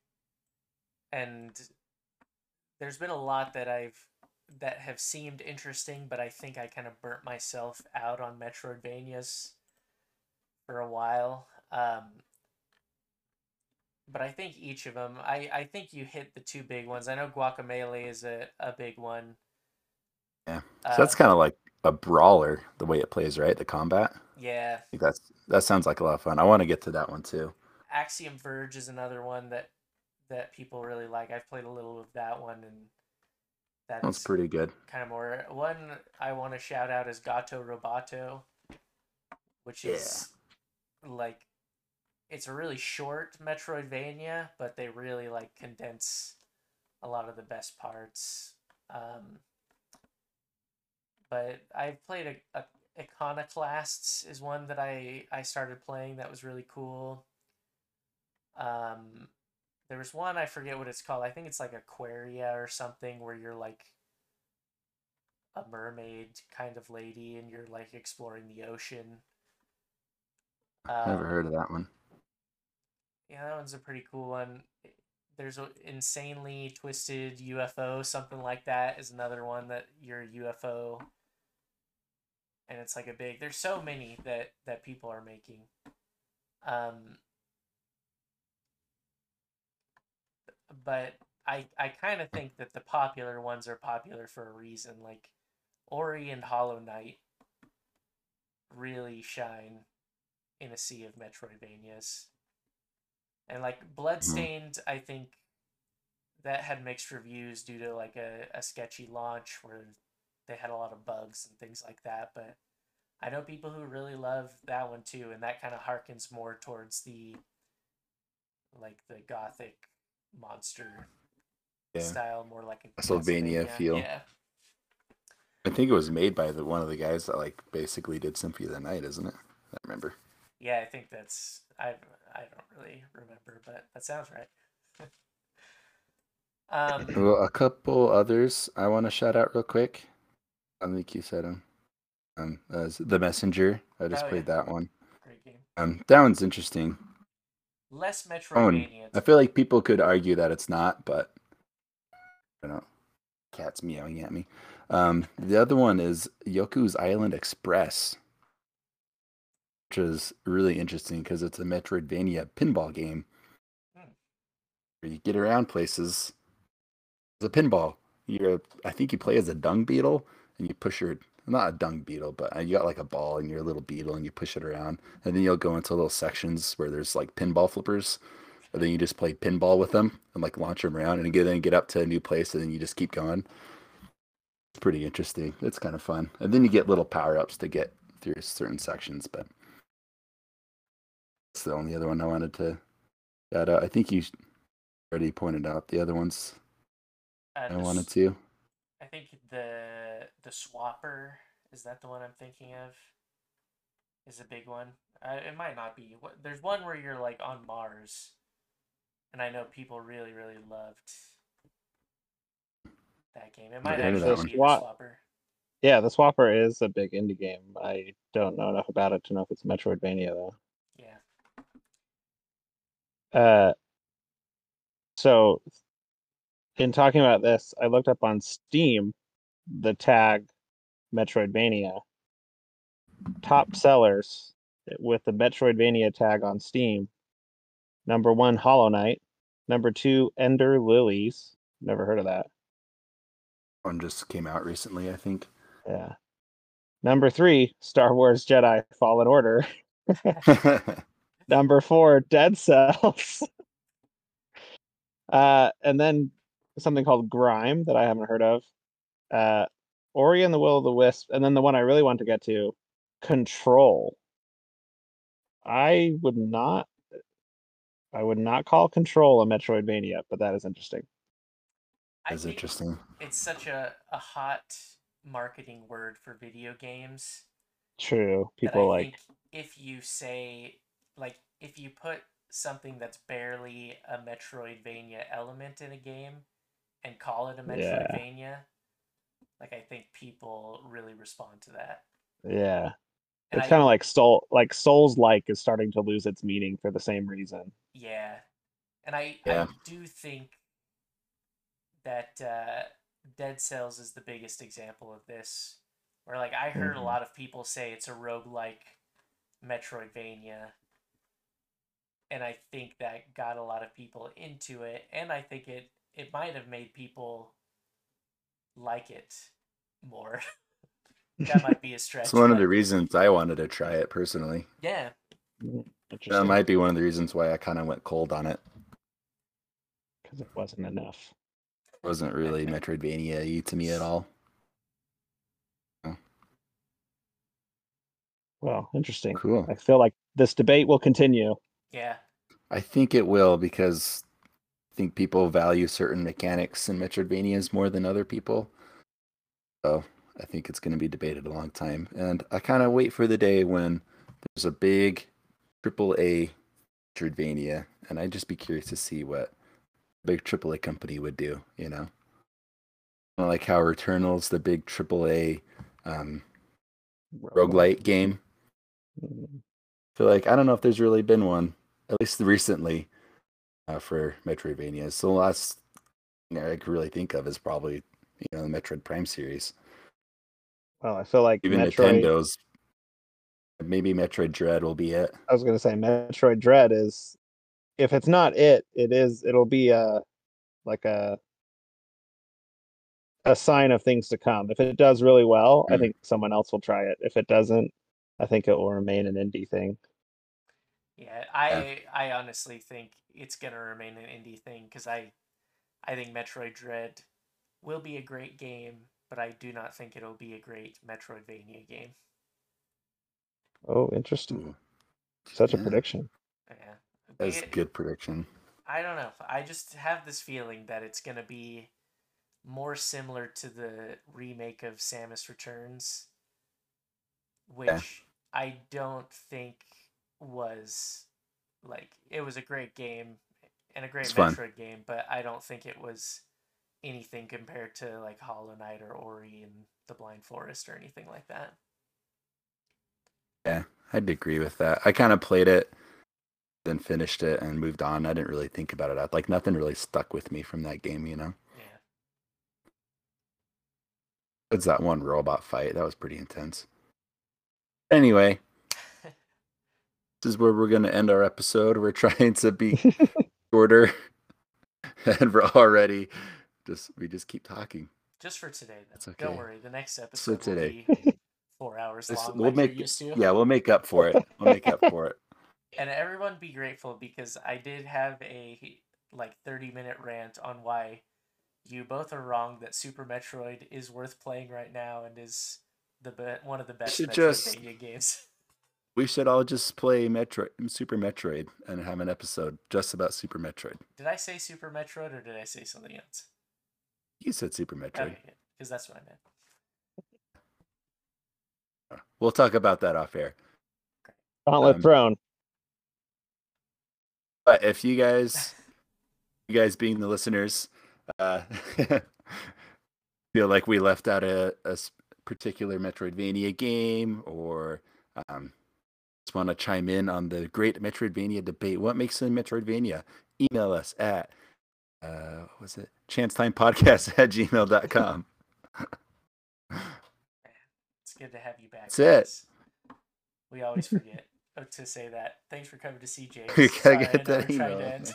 and there's been a lot that I've that have seemed interesting, but I think I kind of burnt myself out on Metroidvanias for a while. Um, but I think each of them, I, I think you hit the two big ones. I know Guacamelee is a, a big one. Yeah. So that's Uh, kind of like a brawler, the way it plays, right? The combat. Yeah, I think that's that sounds like a lot of fun. I want to get to that one too. Axiom Verge is another one that that people really like. I've played a little of that one, and That's that's pretty good. kind of more. One I want to shout out is Gato Roboto, which is like it's a really short Metroidvania, but they really like condense a lot of the best parts. Um, but I've played a, a Iconoclasts is one that I I started playing that was really cool. Um, there was one I forget what it's called. I think it's like Aquaria or something where you're like a mermaid kind of lady and you're like exploring the ocean. Never Um, heard of that one. Yeah, that one's a pretty cool one. There's a insanely twisted UFO, something like that is another one that you're UFO. And it's like a big there's so many that that people are making. Um but I I kind of think that the popular ones are popular for a reason. Like Ori and Hollow Knight really shine in a sea of Metroidvanias. And like mm-hmm. Bloodstained, I think that had mixed reviews due to like a, a sketchy launch where they had a lot of bugs and things like that. But I know people who really love that one too, and that kind of harkens more towards the like the gothic monster Yeah. style, more like a Castlevania feel. Yeah, I think it was made by the one of the guys that like basically did Symphony of the Night, isn't it? I remember. yeah. I think that's I I don't really remember, but that sounds right. um, Well, a couple others I want to shout out real quick. I think you said them. Um, uh, the Messenger. I just Oh, played yeah. that one. great game. Um, that one's interesting. Less Metroidvania. I feel like people could argue that it's not, but I don't know. Cat's meowing at me. Um, the other one is Yoku's Island Express, which is really interesting because it's a Metroidvania pinball game Hmm. where you get around places. It's a pinball. You're, a, I think you play as a dung beetle, and you push your not a dung beetle, but uh, you got like a ball and you're a little beetle, and you push it around, and then you'll go into little sections where there's like pinball flippers, and then you just play pinball with them and like launch them around, and get then get up to a new place, and then you just keep going. It's pretty interesting. It's kind of fun, and then you get little power ups to get through certain sections, but it's the only other one I wanted to shout out. I think you already pointed out the other ones Uh, I wanted to. I think the the Swapper is that the one I'm thinking of. Is a big one. Uh, it might not be. There's one where you're like on Mars, and I know people really really loved that game. It might heard actually that one. be the Swapper. Yeah, the Swapper is a big indie game. I don't know enough about it to know if it's Metroidvania though. Yeah. Uh, so in talking about this, I looked up on Steam the tag Metroidvania top sellers with the Metroidvania tag on Steam. Number one, Hollow Knight. Number two, Ender Lilies. Never heard of that. One just came out recently, I think. Yeah. Number three, Star Wars Jedi Fallen Order. Number four, Dead Cells. uh, and then something called Grime that I haven't heard of. Uh, Ori and the Will of the Wisp, and then the one I really want to get to, Control. I would not, I would not call Control a Metroidvania, but that is interesting. I That's interesting. it's such a, a hot marketing word for video games. True, people like if you say like if you put something that's barely a Metroidvania element in a game and call it a Yeah. Metroidvania, like I think people really respond to that. yeah. And It's kind of like Soul, like Souls like is starting to lose its meaning for the same reason. Yeah. And I, Yeah. I do think that uh, Dead Cells is the biggest example of this. Where like I heard Mhm. a lot of people say it's a roguelike Metroidvania. And I think that got a lot of people into it. And I think it it might have made people like it more. that might be a stretch. It's one of the reasons I wanted to try it personally. Yeah. That might be one of the reasons why I kind of went cold on it. because it wasn't enough. It wasn't really Metroidvania to me at all. Well, interesting. Cool. I feel like this debate will continue. Yeah. I think it will because I think people value certain mechanics in Metroidvanias more than other people. So I think it's going to be debated a long time. And I kind of wait for the day when there's a big AAA Metroidvania, and I'd just be curious to see what a big AAA company would do, you know? Kinda Like how Returnal's the big AAA um, roguelite game. Mm, feel like I don't know if there's really been one, at least recently, uh, for Metroidvania. So the last thing I could really think of is probably you know the Metroid Prime series. Well, I feel like Even Metroid. Nintendo's. Maybe Metroid Dread will be it. I was gonna say Metroid Dread is, if it's not it, it is. It'll be a, like a, a sign of things to come. If it does really well, I Mm. think someone else will try it. If it doesn't, I think it will remain an indie thing. Yeah, I I honestly think it's gonna remain an indie thing because I I think Metroid Dread will be a great game, but I do not think it'll be a great Metroidvania game. Oh, interesting. Ooh, Such a prediction. Yeah, that's a It- good prediction. I don't know. I just have this feeling that it's gonna be more similar to the remake of Samus Returns, which I don't think was like it was a great game and a great It's fun. Metroid game, but I don't think it was anything compared to like Hollow Knight or Ori and the Blind Forest or anything like that. Yeah, I'd agree with that. I kind of played it, then finished it and moved on. I didn't really think about it. Like nothing really stuck with me from that game, you know. Yeah. It's that one robot fight that was pretty intense. Anyway, this is where we're going to end our episode. We're trying to be shorter, and we're already just we just keep talking. Just for today, though. That's okay. Don't worry. The next episode today. will be four hours This- long. we'll like make you're used to. yeah, we'll make up for it. We'll make up for it. and everyone be grateful because I did have a like 30 minute rant on why you both are wrong that Super Metroid is worth playing right now and is the be- one of the best should Metroidvania just- games. We should all just play Metroid, Super Metroid, and have an episode just about Super Metroid. Did I say Super Metroid or did I say something else? You said Super Metroid. Okay, because that's what I meant. We'll talk about that off air. Gauntlet Um, thrown. But if you guys, you guys being the listeners, uh, feel like we left out a particular Metroidvania game, or um, just want to chime in on the great Metroidvania debate, what makes a Metroidvania? Email us at uh, what was it chancetimepodcast at gmail.com. It's good to have you back. That's it. We always forget uh, to say that. Thanks for coming to see James. We gotta Sorry, get that we're trying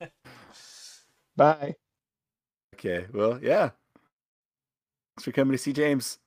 email. Bye. Okay, well, yeah. Thanks for coming to see James.